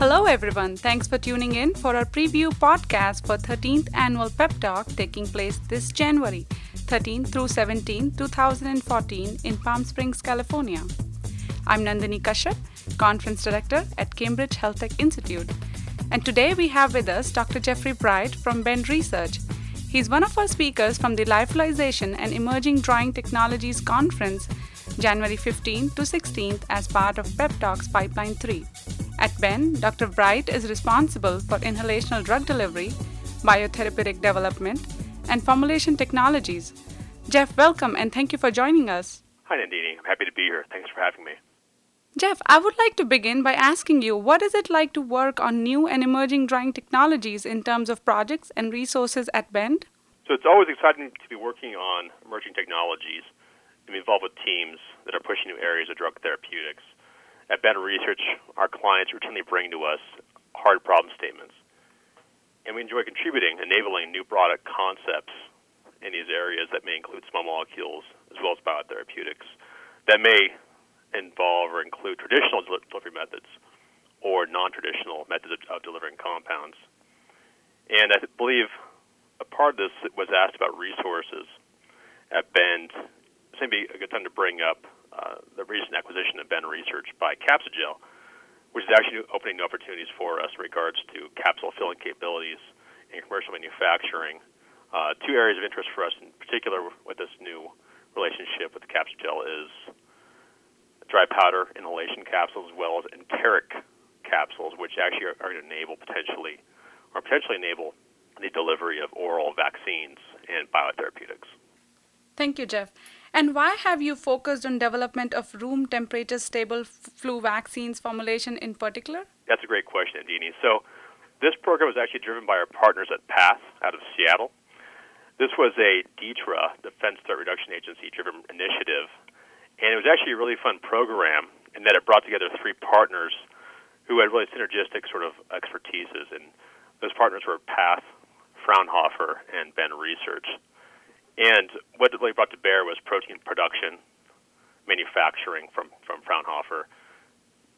Hello, everyone. Thanks for tuning in for our preview podcast for 13th Annual Pep Talk taking place this January 13 through 17, 2014 in Palm Springs, California. I'm Nandini Kashyap, Conference Director at Cambridge Health Tech Institute. And today we have with us Dr. Jeffrey Bright from Bend Research. He's one of our speakers from the Lyophilization and Emerging Drying Technologies Conference, January 15 to 16th, as part of Pep Talks Pipeline 3. At Bend, Dr. Bright is responsible for inhalational drug delivery, biotherapeutic development, and formulation technologies. Jeff, welcome and thank you for joining us. Hi, Nandini. I'm happy to be here. Thanks for having me. Jeff, I would like to begin by asking you what is it like to work on new and emerging drying technologies in terms of projects and resources at Bend? So it's always exciting to be working on emerging technologies and be involved with teams that are pushing new areas of drug therapeutics. At Bend Research, our clients routinely bring to us hard problem statements, and we enjoy contributing, enabling new product concepts in these areas that may include small molecules as well as biotherapeutics that may involve or include traditional delivery methods or non-traditional methods of, of delivering compounds. And I believe a part of this was asked about resources at Bend. It's maybe a good time to bring up uh, the recent acquisition of Bend Research by Capsugel, which is actually opening new opportunities for us in regards to capsule filling capabilities and commercial manufacturing. Uh, two areas of interest for us, in particular, with this new relationship with Capsugel, is dry powder inhalation capsules as well as enteric capsules, which actually are, are going to enable potentially or potentially enable the delivery of oral vaccines and biotherapeutics. Thank you, Jeff. And why have you focused on development of room temperature stable flu vaccines formulation in particular? That's a great question, Dini. So this program was actually driven by our partners at PATH out of Seattle. This was a the Defense Threat Reduction Agency driven initiative and it was actually a really fun program in that it brought together three partners who had really synergistic sort of expertises. And those partners were PATH, Fraunhofer, and Bend Research. And what really brought to protein production, manufacturing from, from Fraunhofer,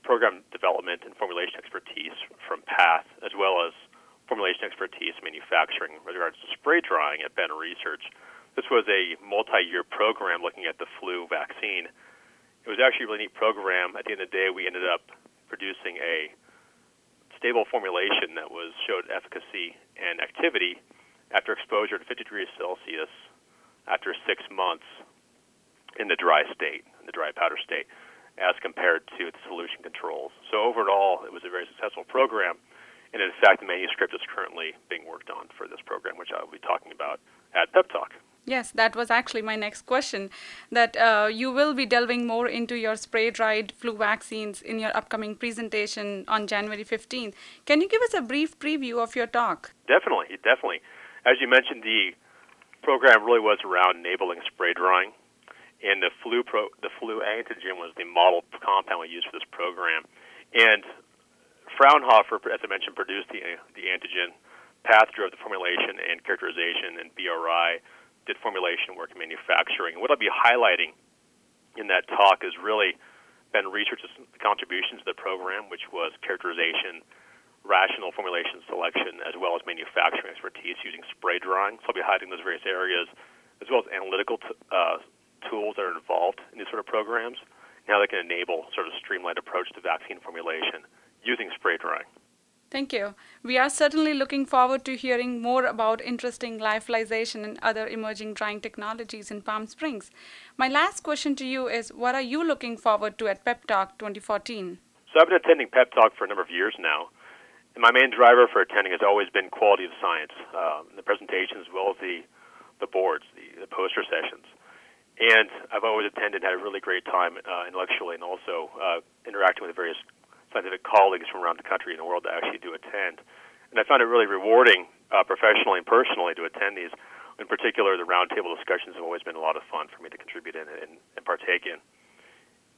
program development and formulation expertise from PATH, as well as formulation expertise manufacturing with regards to spray drying at Bend Research. This was a multi-year program looking at the flu vaccine. It was actually a really neat program. At the end of the day, we ended up producing a stable formulation that was showed efficacy and activity after exposure to 50 degrees Celsius after six months in the dry state, in the dry powder state, as compared to the solution controls. So overall, it was a very successful program. And in fact, the manuscript is currently being worked on for this program, which I will be talking about at Pep Talk. Yes, that was actually my next question. That uh, you will be delving more into your spray dried flu vaccines in your upcoming presentation on January 15th. Can you give us a brief preview of your talk? Definitely, definitely. As you mentioned, the program really was around enabling spray drying, and the flu pro, the flu antigen was the model compound we used for this program. And Fraunhofer, as I mentioned, produced the the antigen. PATH drove the formulation and characterization, and BRI did formulation work and manufacturing. And What I'll be highlighting in that talk is really Bend Research's contribution to the program, which was characterization, rational formulation selection, as well as manufacturing expertise using spray drying. So I'll be highlighting those various areas, as well as analytical t- uh, tools that are involved in these sort of programs, and how they can enable sort of streamlined approach to vaccine formulation using spray drying. Thank you. We are certainly looking forward to hearing more about interesting lyophilization and other emerging drying technologies in Palm Springs. My last question to you is what are you looking forward to at Pep Talk 2014? So I've been attending Pep Talk for a number of years now. And my main driver for attending has always been quality of science, um, the presentations as well as the, the boards, the, the poster sessions. And I've always attended and had a really great time uh, intellectually and also uh, interacting with various scientific colleagues from around the country and the world that actually do attend. And I found it really rewarding, uh, professionally and personally, to attend these. In particular, the roundtable discussions have always been a lot of fun for me to contribute in and, and partake in.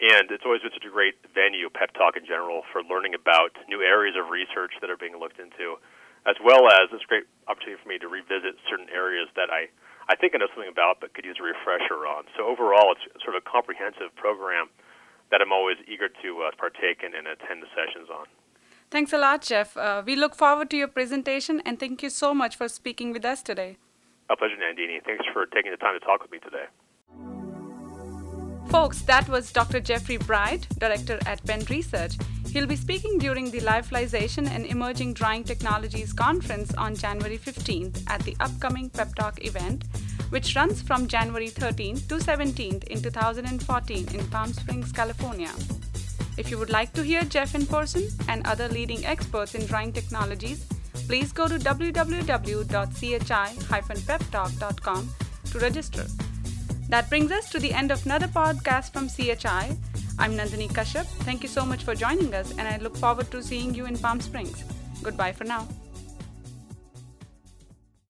And it's always been such a great venue, Pep Talk in general, for learning about new areas of research that are being looked into, as well as it's a great opportunity for me to revisit certain areas that I, I think I know something about but could use a refresher on. So overall, it's sort of a comprehensive program that I'm always eager to uh, partake in and attend the sessions on. Thanks a lot, Jeff. Uh, we look forward to your presentation and thank you so much for speaking with us today. A pleasure, Nandini. Thanks for taking the time to talk with me today. Folks, that was Dr. Jeffrey Bright, Director at Bend Research. He'll be speaking during the Lyophilization and Emerging Drying Technologies Conference on January 15th at the upcoming Pep Talk event, which runs from January 13th to 17th in 2014 in Palm Springs, California. If you would like to hear Jeff in person and other leading experts in drying technologies, please go to www.chi-peptalk.com to register. That brings us to the end of another podcast from CHI. I'm Nandini Kashyap. Thank you so much for joining us, and I look forward to seeing you in Palm Springs. Goodbye for now.